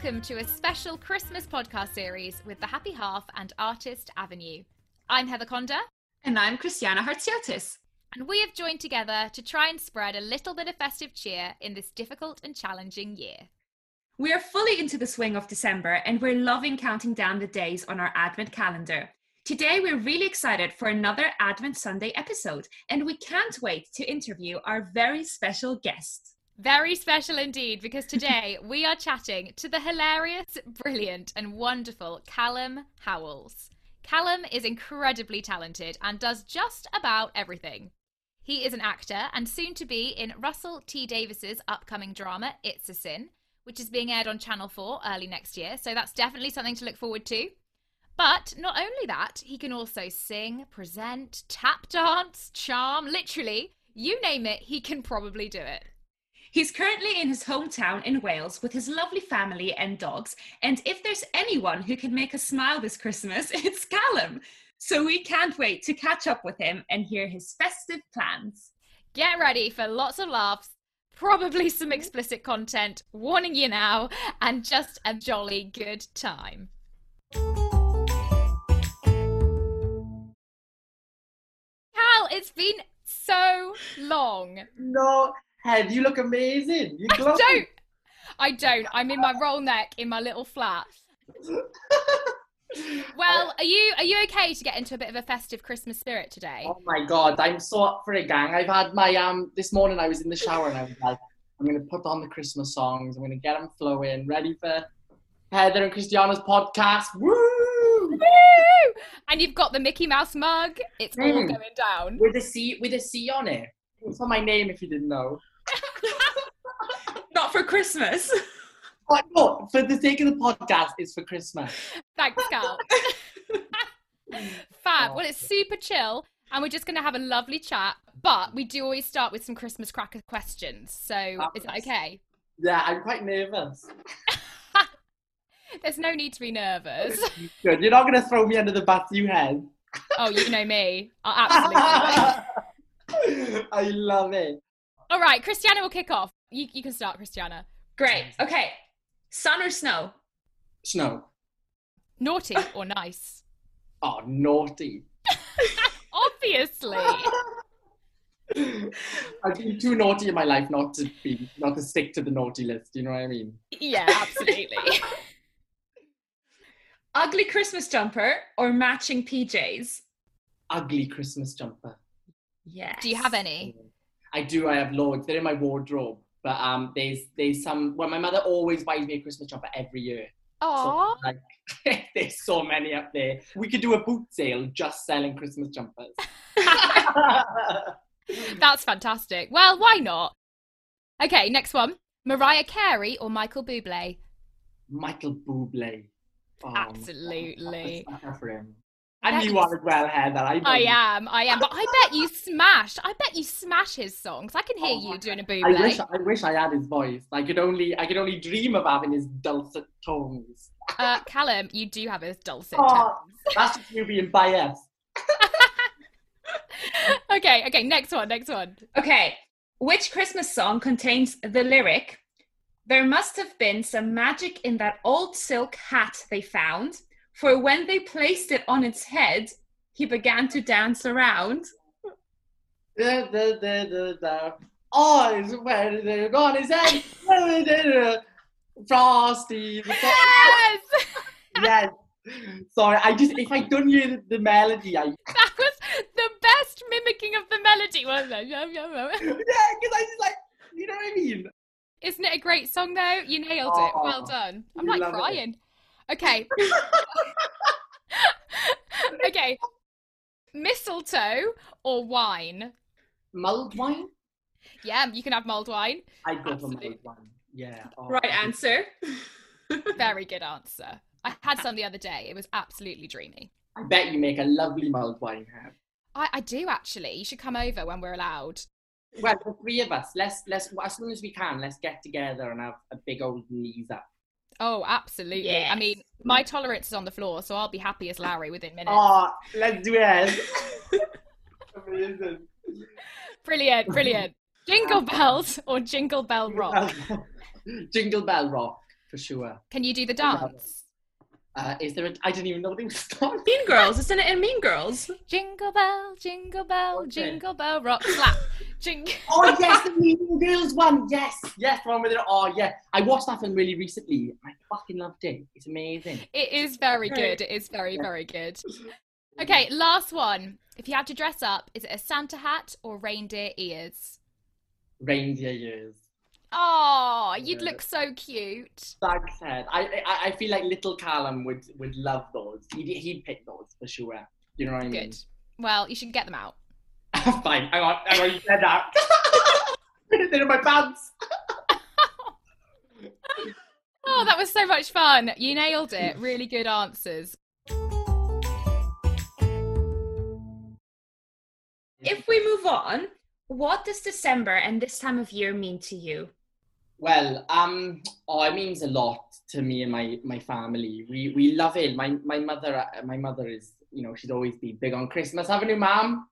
welcome to a special Christmas podcast series with The Happy Half and Artist Avenue. I'm Heather Conder. And I'm Christiana Hartsiotis. And we have joined together to try and spread a little bit of festive cheer in this difficult and challenging year. We are fully into the swing of December and we're loving counting down the days on our Advent calendar. Today, we're really excited for another Advent Sunday episode, and we can't wait to interview our very special guest. Very special indeed, because today we are chatting to the hilarious, brilliant, and wonderful Callum Howells. Callum is incredibly talented and does just about everything. He is an actor and soon to be in Russell T Davies's upcoming drama It's a Sin, which is being aired on Channel 4 early next year, so that's definitely something to look forward to. But not only that, he can also sing, present, tap dance, charm, literally, you name it, he can probably do it. He's currently in his hometown in Wales with his lovely family and dogs. And if there's anyone who can make us smile this Christmas, it's Callum. So we can't wait to catch up with him and hear his festive plans. Get ready for lots of laughs, probably some explicit content, warning you now, and just a jolly good time. Cal, it's been so long. No, Head, you look amazing. You I don't. I don't. I'm in my roll neck in my little flat. well, are you are you okay to get into a bit of a festive Christmas spirit today? Oh my god, I'm so up for it, gang. I've had my um this morning. I was in the shower and I was like, I'm gonna put on the Christmas songs. I'm gonna get them flowing, ready for Heather and Christiana's podcast. Woo! Woo! And you've got the Mickey Mouse mug. It's mm. all going down with a C with a C on it. It's on my name if you didn't know. Not for Christmas. But no, for the sake of the podcast, it's for Christmas. Thanks, Cal. Fab. Oh. Well, it's super chill, and we're just going to have a lovely chat. But we do always start with some Christmas cracker questions. So Fabulous. is that okay? Yeah, I'm quite nervous. There's no need to be nervous. Good. You're not going to throw me under the bus, you have. Oh, you know me. I absolutely. I love it. All right, Christiana will kick off. You, you can start, Christiana. Great. Okay. Sun or snow? Snow. Naughty or nice? Oh, naughty. Obviously. I've been too naughty in my life not to be not to stick to the naughty list. You know what I mean? Yeah, absolutely. Ugly Christmas jumper or matching PJs? Ugly Christmas jumper. Yeah. Do you have any? I do. I have loads. They're in my wardrobe. But um, there's there's some. Well, my mother always buys me a Christmas jumper every year. Oh. So, like, there's so many up there. We could do a boot sale just selling Christmas jumpers. That's fantastic. Well, why not? Okay, next one. Mariah Carey or Michael Bublé? Michael Bublé. Oh, Absolutely. For him. And you are as well, Heather. I, I am, I am. But I bet you smash. I bet you smash his songs. I can hear oh, you doing a Bublé. I wish, I wish I had his voice. I could only, I could only dream of having his dulcet tones. Uh, Callum, you do have his dulcet oh, tones. That's just you being biased. okay, okay. Next one. Next one. Okay. Which Christmas song contains the lyric? There must have been some magic in that old silk hat they found for when they placed it on its head, he began to dance around. Da, da, da, da, da. Eyes where they're on his head. Frosty. Yes! yes. Sorry, I just if I don't hear the, the melody, I that was the best mimicking of the melody, wasn't it? yeah, because I just like you know what I mean. Isn't it a great song though? You nailed it. Oh, well done. I'm like crying. It. Okay. okay. Mistletoe or wine? Mulled wine? Yeah, you can have mulled wine. I go for mulled wine. Yeah. Oh, right answer. Very good answer. I had some the other day. It was absolutely dreamy. I bet you make a lovely mulled wine, Have. I, I do actually. You should come over when we're allowed. Well, the three of us, let's let's as soon as we can, let's get together and have a big old knees up. Oh, absolutely. Yes. I mean, my tolerance is on the floor, so I'll be happy as Larry within minutes. Oh, let's do it. Brilliant, brilliant. Jingle bells or jingle bell rock? jingle bell rock. for sure. Can you do the dance? Uh, is there? A, I didn't even know they was done. Mean Girls, isn't it in Mean Girls? Jingle bell, jingle bell, Okay. jingle bell, rock slap. Jingle. Oh yes, the Mean Girls one. Yes, yes, the one with it. Oh yeah, I watched that film really recently. I fucking loved it. It's amazing. It is very Right. good. It is very, very good. Okay, last one. If you had to dress up, is it a Santa hat or reindeer ears? Reindeer years. Oh, you'd Yeah. look so cute. Thanks, Ed. I, I I feel like little Callum would would love those. He'd he'd pick those for sure. You know what I mean? Good. Well, you should get them out. Fine. Hang on. Hang on. You said that. They're in my pants. Oh, that was so much fun. You nailed it. Really good answers. If we move on, what does December and this time of year mean to you? Well, um, oh, it means a lot to me and my my family. We we love it. My my mother uh, my mother is you know she's always been big on Christmas. Haven't you, ma'am?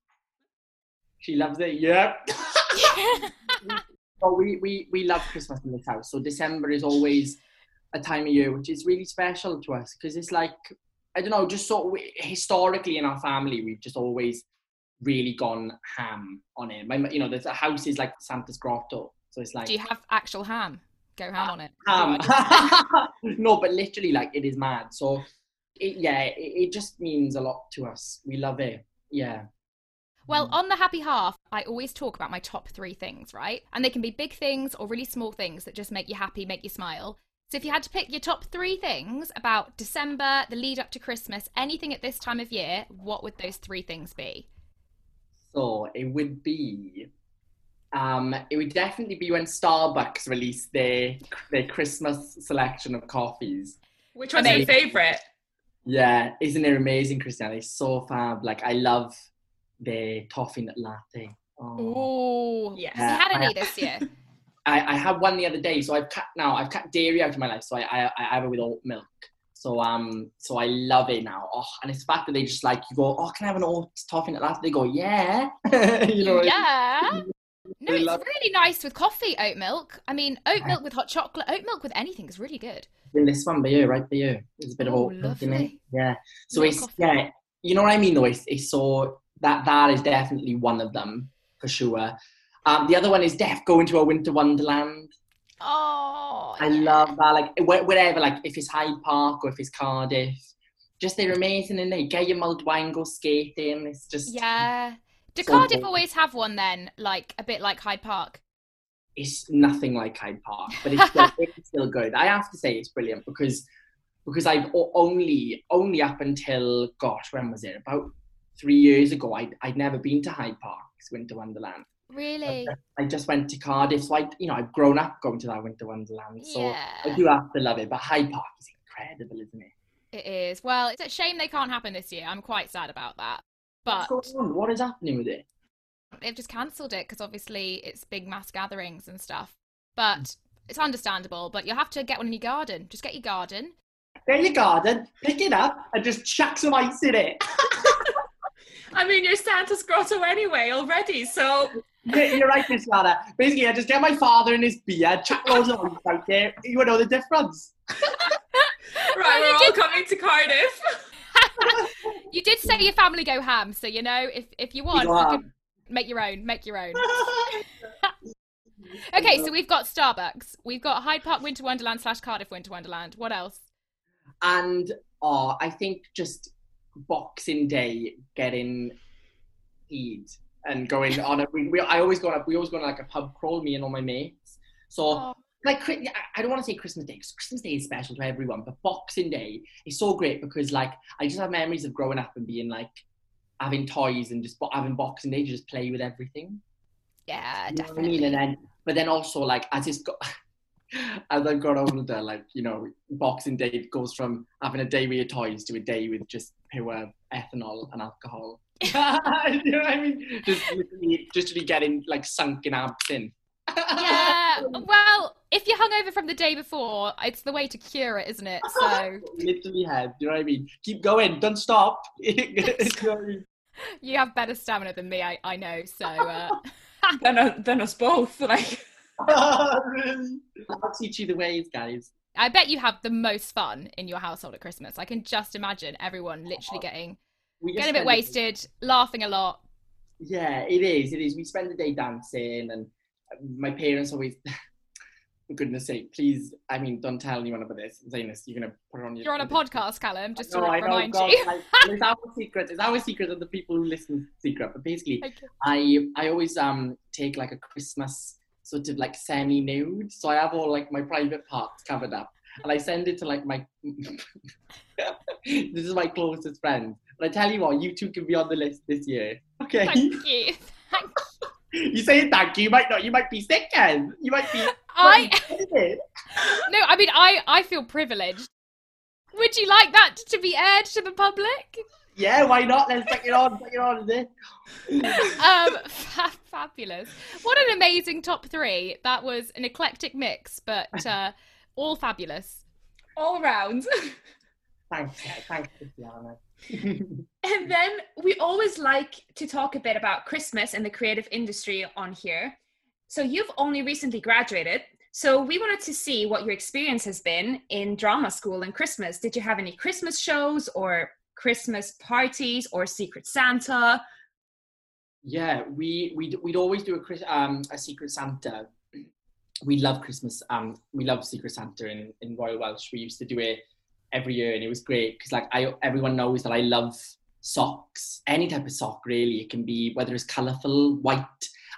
She loves it. Yep. Oh, we, we, we love Christmas in this house. So December is always a time of year which is really special to us because it's like, I don't know, just so historically in our family, we've just always really gone ham on it. My, you know, the house is like Santa's grotto. So it's like Do you have actual ham? Go ham ah, on it. ham. Do I just- no, but literally, like, it is mad. So, it, yeah, it, it just means a lot to us. We love it. Yeah. Well, mm. on the happy half, I always talk about my top three things, right? And they can be big things or really small things that just make you happy, make you smile. So if you had to pick your top three things about December, the lead up to Christmas, anything at this time of year, what would those three things be? So it would be, um, it would definitely be when Starbucks released their their Christmas selection of coffees. Which one's your favorite? Yeah, isn't it amazing, Christiana? It's so fab. Like I love their toffee nut latte. Oh. Oh, Yes. Have you had I- any this year? I, I had one the other day, so I've cut now. I've cut dairy out of my life, so I, I, I have it with oat milk. So um, so I love it now. Oh, and it's the fact that they just like you go, oh, can I have an oat toffee nut latte? They go, yeah. you know, yeah. No, I it's love- really nice with coffee, oat milk. I mean, oat milk with hot chocolate, oat milk with anything is really good. in this one by you, right by you. There's a bit Oh, of oat milk in it. lovely. Yeah. So it's coffee. yeah, you know what I mean though. It's, it's so that that is definitely one of them for sure. Um, the other one is Def going to a winter wonderland. Oh, I yeah. love that. Like wh- wherever, like if it's Hyde Park or if it's Cardiff, just they're amazing and they get your mulled wine, go skating. It's just Yeah. Do So Cardiff always have one then, like a bit like Hyde Park? it's nothing like Hyde Park, but it's still, it's still good. I have to say it's brilliant because because I've only only up until gosh when was it about three years ago I'd, I'd never been to Hyde Park's Winter Wonderland. Really? I just went to Cardiff, so I you know I've grown up going to that Winter Wonderland, so I do have to love it. But Hyde Park is incredible, isn't it? it is. Well, it's a shame they can't happen this year. I'm quite sad about that. But What's going on? What is happening with it? they've just cancelled it because obviously it's big mass gatherings and stuff. But mm. it's understandable. But you'll have to get one in your garden. Just get your garden. There your garden, pick it up and just chuck some ice in it. I mean, you're Santa's grotto anyway already, so Yeah, You're right, Miss Lara. Basically, I just get my father in his beard, chuck loads of ice out there. You would know the difference. right, you we're all did- coming to Cardiff. You did say your family go ham, so you know if if you want, you can make your own. Make your own. Okay, so we've got Starbucks. We've got Hyde Park Winter Wonderland slash Cardiff Winter Wonderland. What else? and oh, I think just Boxing Day getting eat and going on a. We, we, I always go on. A, we always go on like a pub crawl. Me and all my mates. So Oh, like I don't want to say Christmas Day because Christmas Day is special to everyone, but Boxing Day is so great because like I just have memories of growing up and being like having toys and just having Boxing Day to just play with everything. yeah, You know what I definitely. mean? And then, but then also like as it's got, as I've got older, like you know, Boxing Day goes from having a day with your toys to a day with just pure ethanol and alcohol. you know what I mean? Just literally, just really getting like sunk in abs in. Yeah. Well, if you're hungover from the day before, it's the way to cure it, isn't it? So literally head. You know what I mean? Keep going, don't stop. You know what I mean? you have better stamina than me, I, I know. So uh, Then, uh, then us both. Like. I'll teach you the ways, guys. I bet you have the most fun in your household at Christmas. I can just imagine everyone literally getting getting a bit spend- wasted, laughing a lot. Yeah, it is. It is. We spend the day dancing, and my parents always. For goodness sake, please. I mean, don't tell anyone about this. This. You're gonna put it on your. You're on a podcast, Callum, just to No, I know, remind God, you. like, it's our secret. It's our secret, and the people who listen secret. But basically, Okay. I I always um take like a Christmas sort of like semi nude. So I have all like my private parts covered up, and I send it to like my. this is my closest friend. But I tell you what, you two can be on the list this year. Okay. Thank you. Thank you say thank you. You might not. You might be sick, Ken. You might be. I I. no, I mean I I feel privileged. Would you like that to be aired to the public? Yeah, why not? Let's take it on. Take it on, is? Um, fa- fabulous. What an amazing top three. That was an eclectic mix, but uh, all fabulous. All round. Thanks, thanks, Christiana. And then we always like to talk a bit about Christmas and the creative industry on here. So you've only recently graduated. So we wanted to see what your experience has been in drama school and Christmas. Did you have any Christmas shows or Christmas parties or Secret Santa? Yeah, we we'd, we'd always do a um a Secret Santa. We love Christmas. Um, we love Secret Santa in, in Royal Welsh. We used to do it every year, and it was great because like I everyone knows that I love socks. Any type of sock, really. It can be whether it's colourful, white.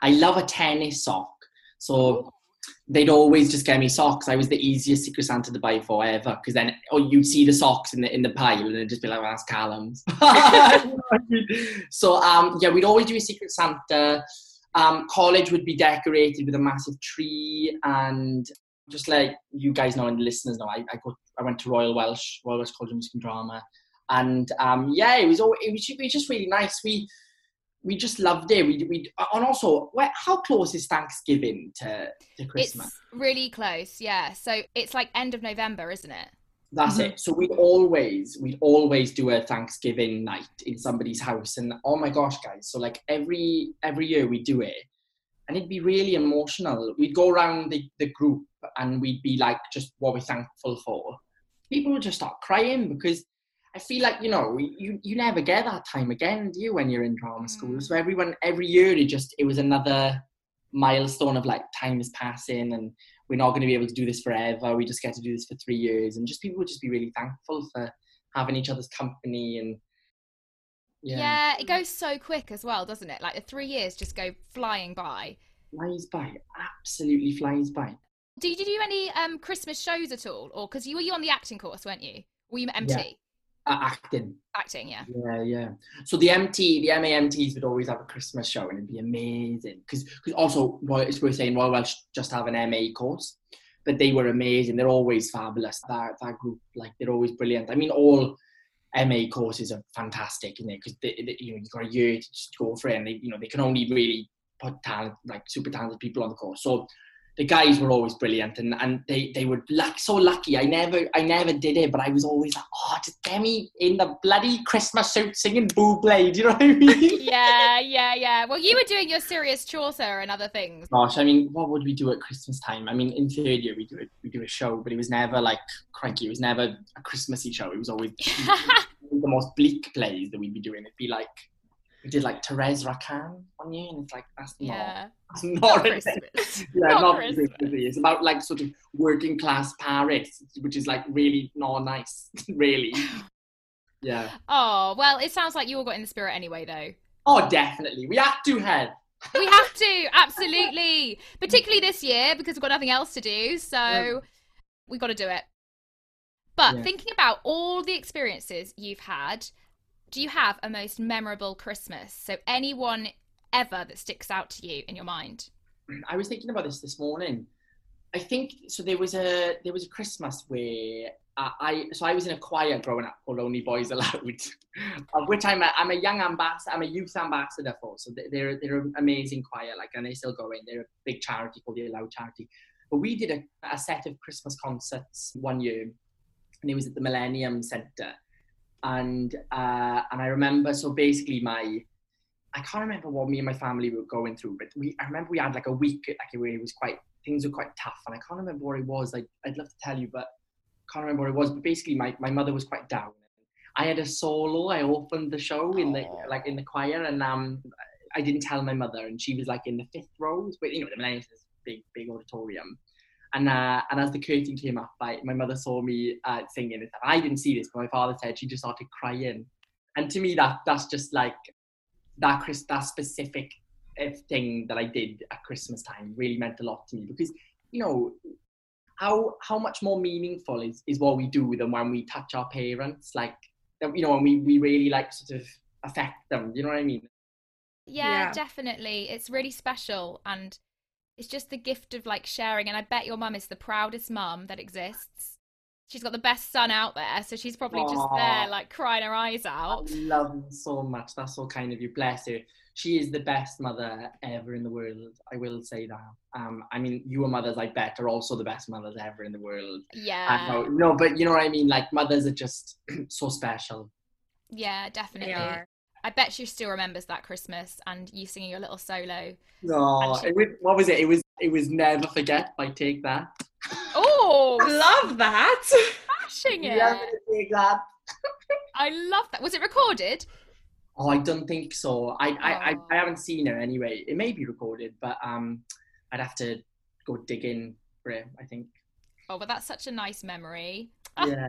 I love a tennis sock. So they'd always just get me socks. I was the easiest Secret Santa to buy for ever because then oh you'd see the socks in the in the pile and it'd just be like, well, that's Callum's. so um yeah, we'd always do a Secret Santa. Um, college would be decorated with a massive tree and just like you guys know and the listeners know, I, I go I went to Royal Welsh, Royal Welsh College of Music and Drama. And um, yeah, it was all it was, it was just really nice. We we just loved it. We we and also where, how close is Thanksgiving to, to Christmas? It's really close, yeah. So it's like end of November, isn't it? That's Mhm. it. So we'd always we'd always do a Thanksgiving night in somebody's house, and oh my gosh, guys! So like every every year we do it, and it'd be really emotional. We'd go around the, the group and we'd be like just what we're thankful for. People would just start crying because I feel like you know you you never get that time again, do you? When you're in drama school, Mm. so everyone every year it just it was another milestone of like time is passing and we're not going to be able to do this forever. We just get to do this for three years, and just people would just be really thankful for having each other's company and Yeah. yeah, it goes so quick as well, doesn't it? Like the three years just go flying by. flies by, absolutely flies by. Did you do any um Christmas shows at all, or because you were you on the acting course, weren't you? Were you MT Yeah. Uh, acting, acting? Yeah. yeah, yeah. So the MT, the MAMTs would always have a Christmas show, and it'd be amazing. Because also, well, it's worth saying, Royal Welsh just have an MA course, but they were amazing. They're always fabulous. That that group, like they're always brilliant. I mean, all MA courses are fantastic, isn't it? Because you know you've got a year to just go for it, and they, you know they can only really put talent, like super talented people on the course. So the guys were always brilliant, and, and they, they were luck, so lucky. I never I never did it, but I was always like, oh, just get me in the bloody Christmas suit singing Buble. Do you know what I mean? yeah, yeah, yeah. Well, you were doing your serious Chaucer and other things. Gosh, I mean, what would we do at Christmas time? I mean, in third year we do it, we do a show, but it was never like cranky. It was never a Christmassy show. It was always the most bleak plays that we'd be doing. It'd be like we did like Therese Raquin on you, and it's like that's not yeah. that's Not not, Christmas. yeah, Not not, Christmas. Christmassy. It's about like sort of working class Paris, which is like really not nice, really. Yeah. Oh well, it sounds like you all got in the spirit anyway, though. Oh, definitely. We have to head. We have to absolutely, particularly this year because we've got nothing else to do. So Yeah. we got to do it. But Yeah. thinking about all the experiences you've had, do you have a most memorable Christmas? So anyone ever that sticks out to you in your mind? I was thinking about this this morning. I think so. There was a there was a Christmas where I, so I was in a choir growing up called Only Boys Allowed, of which I'm a, I'm a young ambassador. I'm a youth ambassador for. So they- they're they're an amazing choir, like and they still going. They're a big charity called the Allowed Charity. But we did a, a set of Christmas concerts one year, and it was at the Millennium Centre, and uh, and I remember so basically my I can't remember what me and my family were going through, but we I remember we had like a week like where it was quite things were quite tough, and I can't remember what it was. Like I'd love to tell you, but can't remember what it was, but basically my, my mother was quite down. I had a solo. I opened the show in the Aw. like in the choir, and um, I didn't tell my mother, and she was like in the fifth rows, but you know the Millennium is big big auditorium, and uh, and as the curtain came up, I, my mother saw me uh, singing and stuff. I didn't see this, but my father said she just started crying, and to me that that's just like that Chris that specific uh, thing that I did at Christmas time really meant a lot to me because you know how how much more meaningful is, is what we do than when we touch our parents like you know when we, we really like sort of affect them you know what I mean Yeah, Yeah. definitely. It's really special and it's just the gift of like sharing. And I bet your mum is the proudest mum that exists. She's got the best son out there, so she's probably just there like crying her eyes I out. love her so much that's so kind of you bless her she is the best mother ever in the world I will say that um I mean your mothers I bet are also the best mothers ever in the world I Yeah. know, no but you know what I mean like mothers are just so special Yeah, They definitely. Are. I bet she still remembers that Christmas and you singing your little solo. no she- was, what was it it was it was never forget by take that Oh, Love that. smashing it. never take that I love that. Was it recorded? Oh, I don't think so. I, I, I, Oh. I haven't seen it anyway. It may be recorded, but um, I'd have to go dig in for it. I think. Oh, but that's such a nice memory. Ah. Yeah,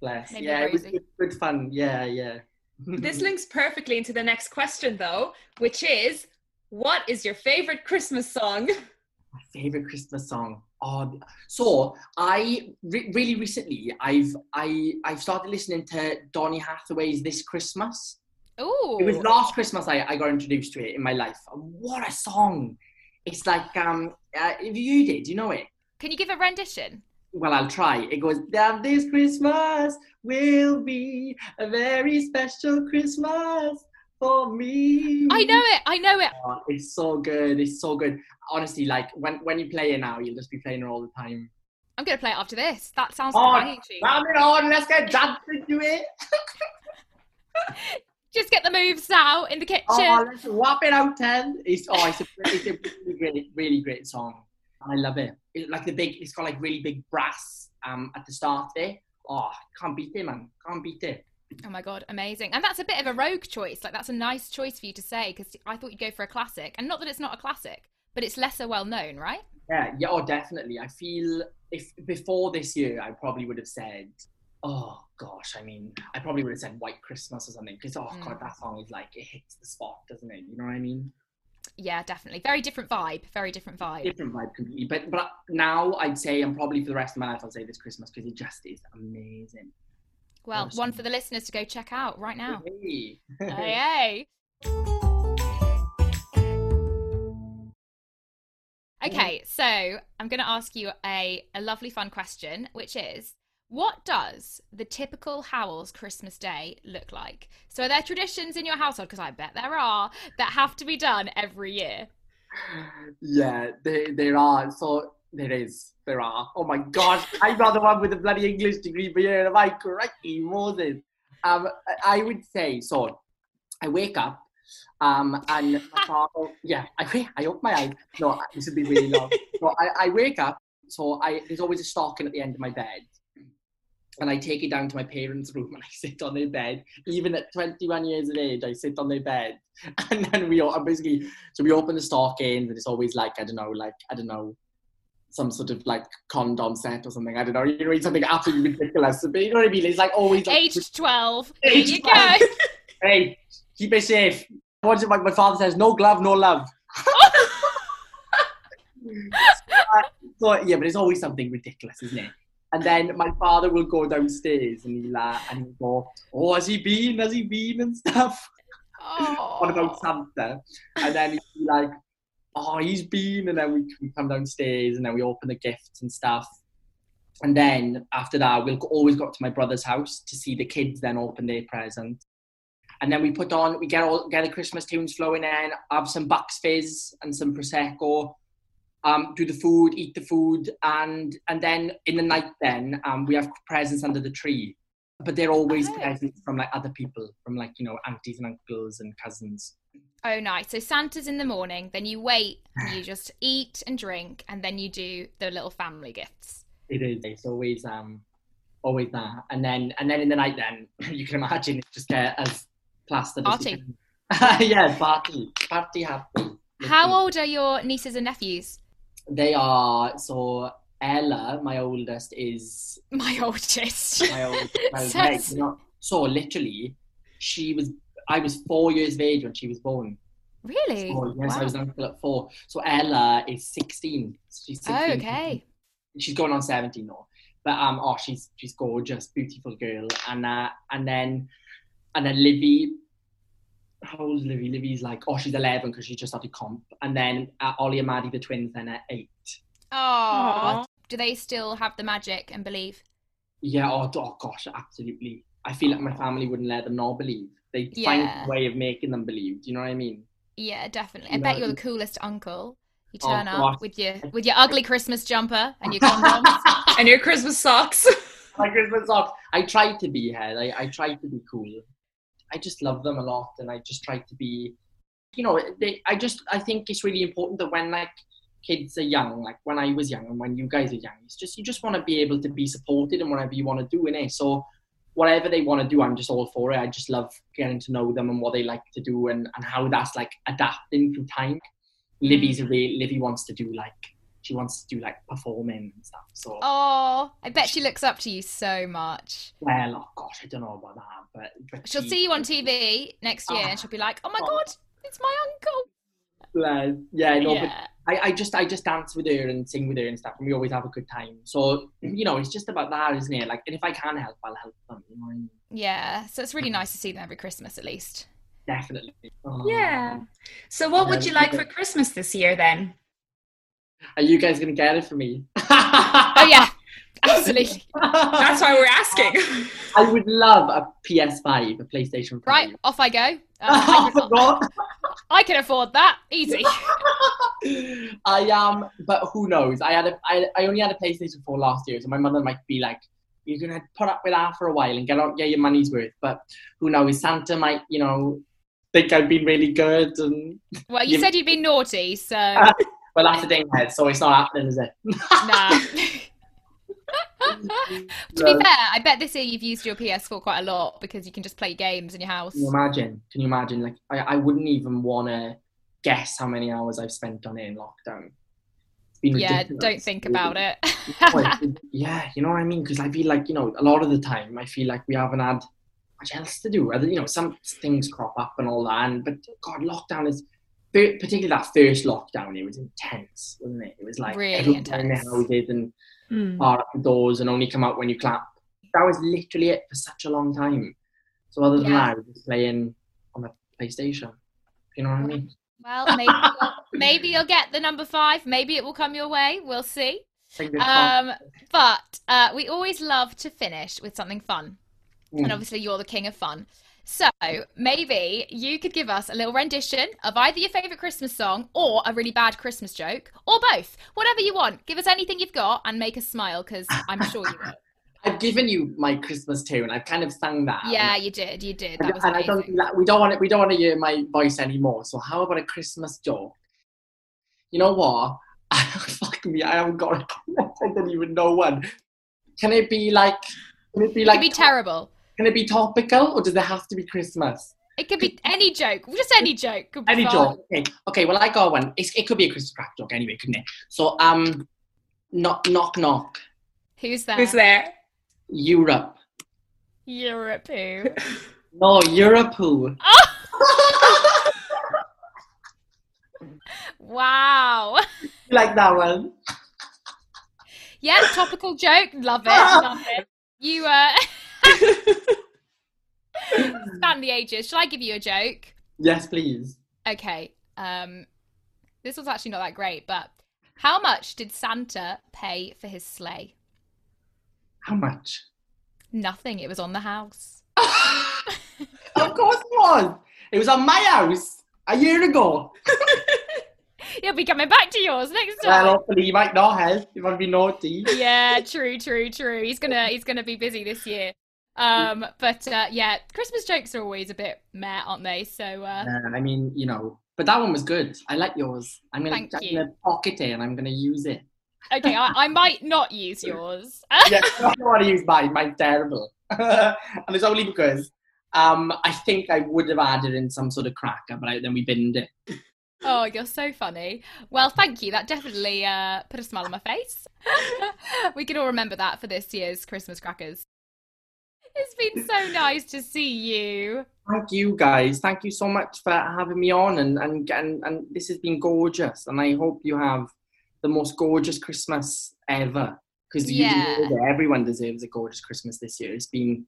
bless. Made me Yeah, it was good, good fun. Yeah, yeah. This links perfectly into the next question, though, which is what is your favorite Christmas song? my favorite Christmas song. Oh, so I re- really recently I've I I've started listening to Donny Hathaway's This Christmas. Oh, It was last Christmas I, I got introduced to it in my life. What a song! It's like um, uh, if you did, you know it. Can you give a rendition? Well, I'll try. It goes, that this Christmas will be a very special Christmas for me. I know it. I know it. Oh, it's so good. It's so good. Honestly, like when, when you play it now, you'll just be playing it all the time. I'm gonna play it after this. That sounds Oh, like. Ram it on, let's get dancing to it. Just get the moves out in the oh, kitchen. Oh, let's whap it out, ten. It's oh, it's a, it's a really great, really great song. I love it. it. Like the big, it's got like really big brass um at the start there. Oh, can't beat it, man. Can't beat it. Oh my god, amazing! And that's a bit of a rogue choice. Like that's a nice choice for you to say because I thought you'd go for a classic, and not that it's not a classic, but it's lesser well known, right? Yeah, yeah, oh, definitely. I feel if before this year, I probably would have said, oh gosh, I mean, I probably would have said White Christmas or something because oh god, Mm. that song is like it hits the spot, doesn't it? You know what I mean? Yeah, definitely. Very different vibe. Very different vibe. Different vibe completely. But but now I'd say, and probably for the rest of my life, I'll say this Christmas because it just is amazing. Well, Awesome. one for the listeners to go check out right now. Hey. hey. Okay, so I'm going to ask you a, a lovely fun question, which is what does the typical Howells Christmas day look like? So, are there traditions in your household? Because I bet there are that have to be done every year. yeah, there, there are. So there is. There are. Oh my gosh, I'm not the one with the bloody English degree, but yeah, am I correctly, Moses? Um, I would say so. I wake up, um, and my father, yeah, I I open my eyes. No, this would be really long. So I, I wake up. So I there's always a stocking at the end of my bed. And I take it down to my parents' room and I sit on their bed. Even at 21 years of age, I sit on their bed. And then we all basically so we open the stockings and it's always like, I don't know, like, I don't know, some sort of like condom set or something. I don't know, you know, something absolutely ridiculous. But you know what I mean? It's like always like, Aged 12. There you 12. go. hey, keep it safe. What's it like? My father says, no glove, no love. so yeah, but it's always something ridiculous, isn't it? And then my father will go downstairs and he'll uh, and he'll go, oh, has he been? Has he been and stuff? Oh. what about Santa? And then he'd be like, oh, he's been. And then we, we come downstairs and then we open the gifts and stuff. And then after that, we'll always go up to my brother's house to see the kids then open their present. And then we put on, we get all get the Christmas tunes flowing in, have some Bucks Fizz and some Prosecco, um, do the food, eat the food, and and then in the night then um, we have presents under the tree. But they're always Oh. presents from like other people, from like, you know, aunties and uncles and cousins. Oh, nice. So Santa's in the morning, then you wait, and you just eat and drink, and then you do the little family gifts. It is. It's always um, always that. And then and then in the night, then you can imagine it just get as plastered Party. as yeah, party, party happy. How old are your nieces and nephews? They are so Ella, my oldest, is My oldest. my old. Well, So- Meg, you know, so literally, she was. I was four years of age when she was born. really? So, yes, Wow. I was uncle at four. So Ella is sixteen. She's 16. Oh, okay. She's going on seventeen now. But um, oh, she's she's gorgeous, beautiful girl. And uh, and then and then Livy. How old is Livy? Livy's like, oh, she's eleven because she just started comp. And then uh, Ollie and Maddie, the twins, then at eight. Oh, Aw. do they still have the magic and believe? Yeah, oh, oh gosh, absolutely. I feel like my family wouldn't let them not believe. They'd Yeah. find a way of making them believe. Do you know what I mean? Yeah, definitely. I No. bet you're the coolest uncle. You Oh, turn gosh. up with your with your ugly Christmas jumper and your condoms. and your Christmas socks. My Christmas socks. I try to be here. I, I try to be cool. I just love them a lot, and I just try to be, you know, they, I just I think it's really important that when like kids are young, like when I was young and when you guys are young, it's just you just want to be able to be supported in whatever you want to do in it. So whatever they want to do, I'm just all for it. I just love getting to know them and what they like to do and, and how that's like adapting through time. Livy's a mm. real Livy wants to do like she wants to do like performing and stuff. So oh, I bet she looks up to you so much. well, oh gosh, I don't know about that, but, but She'll she- see you on TV next year and she'll be like, "Oh my Oh. god, it's my uncle." Well, yeah, no, but yeah. I, I just I just dance with her and sing with her and stuff, and we always have a good time. So you know, it's just about that, isn't it? Like, and if I can help, I'll help them. You know, I mean? Yeah, so it's really nice to see them every Christmas at least. definitely. Oh. yeah. So what would um, you like for Christmas this year then? Are you guys gonna get it for me? Oh yeah, absolutely. That's why we're asking. I would love a PS5, a PlayStation 5. Right, off I go. Uh, I I, can. I can afford that easy. I um, but who knows? I had a, I, I only had a PlayStation 4 last year, so my mother might be like, "You're gonna put up with that for a while and get on, get your money's worth." But who knows? Santa might, you know, think I've been really good, and Well, you You- said you'd been naughty, so well, that's the thing. So it's not happening, is it? nah. to be fair, I bet this year you've used your PS4 quite a lot because you can just play games in your house. Can you imagine? Can you imagine? Like, I, I wouldn't even want to guess how many hours I've spent on it in lockdown. It's been Yeah, ridiculous. don't think about it. Yeah, you know what I mean? Because I feel like, you know, a lot of the time, I feel like we haven't had much else to do. You know, some things crop up and all that. And, but God, lockdown is, particularly that first lockdown, it was intense, wasn't it? It was like Really everyone in their intense. houses and Hmm. bar up the doors and only come out when you clap. That was literally it for such a long time. So other than Yeah. that, I was just playing on the PlayStation. You know what I mean? well, maybe you'll, maybe you'll get the number five. Maybe it will come your way. We'll see. Um, but uh, we always love to finish with something fun. and Mm. obviously you're the king of fun. So maybe you could give us a little rendition of either your favorite Christmas song or a really bad Christmas joke, or both. Whatever you want. Give us anything you've got and make us smile because I'm sure you will. I've given you my Christmas tune. I've kind of sung that. Yeah, you did. You did. And, That was and I don't that we don't want it, we don't want to hear my voice anymore. So how about a Christmas joke? You know what? Fuck me, I haven't got it. I don't even know one. Can it be like? Can it be It like? could be terrible. Can it be topical, or does it have to be Christmas? It could be any joke. Just any joke. Could be Any fine. joke? Okay. Okay. Well, I got one. It's, it could be a Christmas crack joke anyway, couldn't it? So, um, knock, knock, knock. Who's there? Who's there? Europe. Europe. Who? No, Europe. Who? wow. You like that one? Yeah, topical joke. Love it. Love it. You uh span the ages. Shall I give you a joke? Yes, please. Okay. Um this was actually not that great, but how much did Santa pay for his sleigh? How much? Nothing. It was on the house. of course it was. It was on my house a year ago. He'll be coming back to yours next Well, time. hopefully he might not help if I'd be naughty. yeah, true, true, true. He's gonna he's gonna be busy this year. Um, but uh, yeah, Christmas jokes are always a bit meh, aren't they? So uh, Uh, I mean, you know, but that one was good. I like yours. I'm gonna, Thank I'm you. gonna pocket it and I'm gonna use it. Okay, I, I might not use yours. yeah, I don't want to use mine. Mine's terrible. and it's only because um, I think I would have added in some sort of cracker, but I, then we binned it. Oh, you're so funny. Well, thank you. That definitely uh, put a smile on my face. we can all remember that for this year's Christmas crackers. It's been so nice to see you. Thank you, guys. Thank you so much for having me on, and and and, and this has been gorgeous. And I hope you have the most gorgeous Christmas ever. Because Yeah. everyone deserves a gorgeous Christmas this year. It's been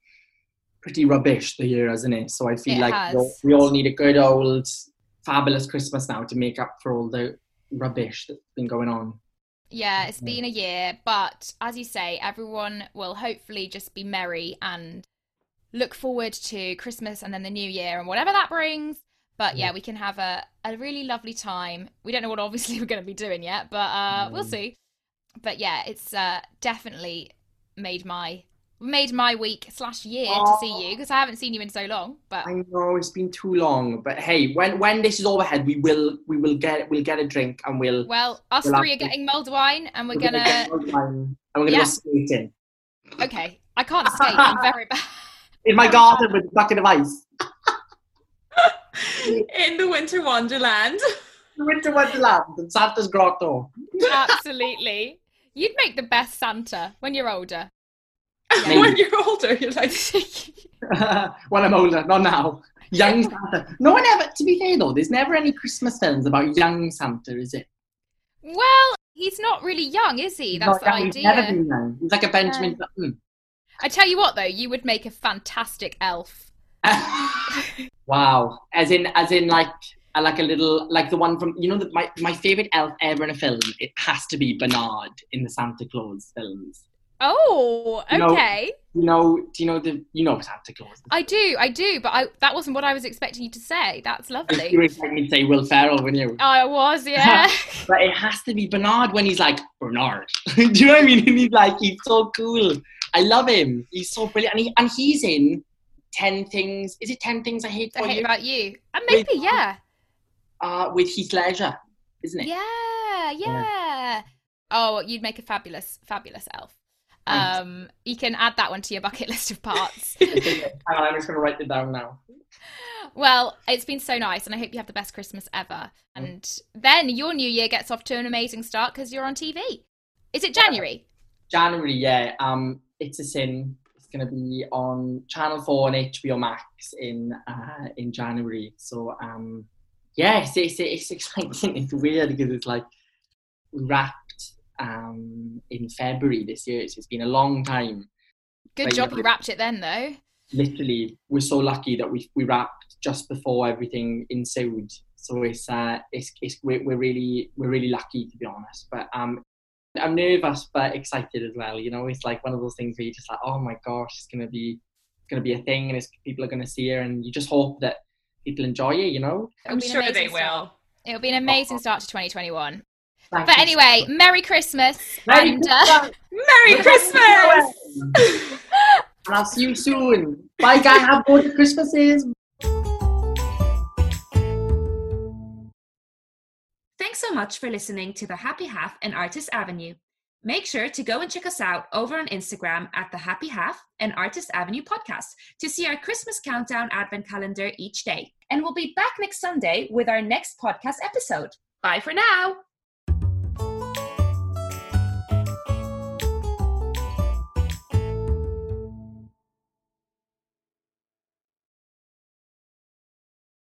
pretty rubbish the year, hasn't it? So I feel It like we all, we all need a good old fabulous Christmas now to make up for all the rubbish that's been going on. Yeah, it's been a year, but as you say, everyone will hopefully just be merry and look forward to Christmas and then the new year and whatever that brings. But yeah, we can have a, a really lovely time. We don't know what obviously we're going to be doing yet, but uh, we'll Mm. see. But yeah, it's uh, definitely made my made my week slash year to see you because I haven't seen you in so long. But I know it's been too long, but hey, when when this is all ahead, we will we will get we'll get a drink and we'll well, us We'll three are getting mulled wine and we're we're gonna. get mulled wine and we're gonna Yeah. go skating Okay, I can't skate. I'm very bad. in my garden with a bucket of ice. In the winter wonderland. The winter Wonderland and Santa's grotto. Absolutely. You'd make the best Santa when you're older. Maybe. when you're older, you're like, when I'm older, not now. Young Santa. No one ever. To be fair though, there's never any Christmas films about young Santa, is it? well, he's not really young, is he? That's the young, He's never been young. He's like a Benjamin Button. I tell you what, though, you would make a fantastic elf. wow. As in, as in, like, like a little, like the one from you know, the, my my favorite elf ever in a film. It has to be Bernard in the Santa Clause films. Oh, You know- okay. You know, do you know the you know Santa Claus? I do, I do, but I, that wasn't what I was expecting you to say. That's lovely. You were expecting me to say Will Ferrell, wouldn't you? I was, yeah. But it has to be Bernard when he's like Bernard. Do you know what I mean? And he's like he's so cool. I love him. He's so brilliant, and he and he's in Ten Things. Is it Ten Things I Hate I hate You? about you. And maybe, Wait. yeah. Uh, with Heath Ledger, isn't it? Yeah, yeah. Oh, you'd make a fabulous, fabulous elf. Um, you can add that one to your bucket list of parts. I'm just gonna write it down now. Well, it's been so nice, and I hope you have the best Christmas ever. And then your new year gets off to an amazing start because you're on TV. Is it January? January, yeah. Um, it's a sin. It's gonna be on Channel Four and HBO Max in uh, in January. So um, yeah, it's, it's, it's exciting. It's weird because it's like we wrapped um in February this year. So it's been a long time. Good But job yeah. you wrapped it then, though. Literally, we're so lucky that we we wrapped just before everything ensued. So it's uh, it's, it's we're, we're really we're really lucky to be honest. But um, I'm nervous but excited as well. You know, it's like one of those things where you're just like, oh my gosh, it's gonna be it's gonna be a thing, and it's people are gonna see her, and you just hope that people enjoy it. You know. I'm It'll be an sure they amazing start. will. It'll be an amazing start to 2021. Thank But anyway, so. Merry Christmas. Merry and uh, Christmas! Merry Christmas! and I'll see you soon. Bye, guys. Have good Christmases. Thanks so much for listening to The Happy Half and Artist Avenue. Make sure to go and check us out over on Instagram at The Happy Half and Artist Avenue Podcast to see our Christmas countdown advent calendar each day. And we'll be back next Sunday with our next podcast episode. Bye for now.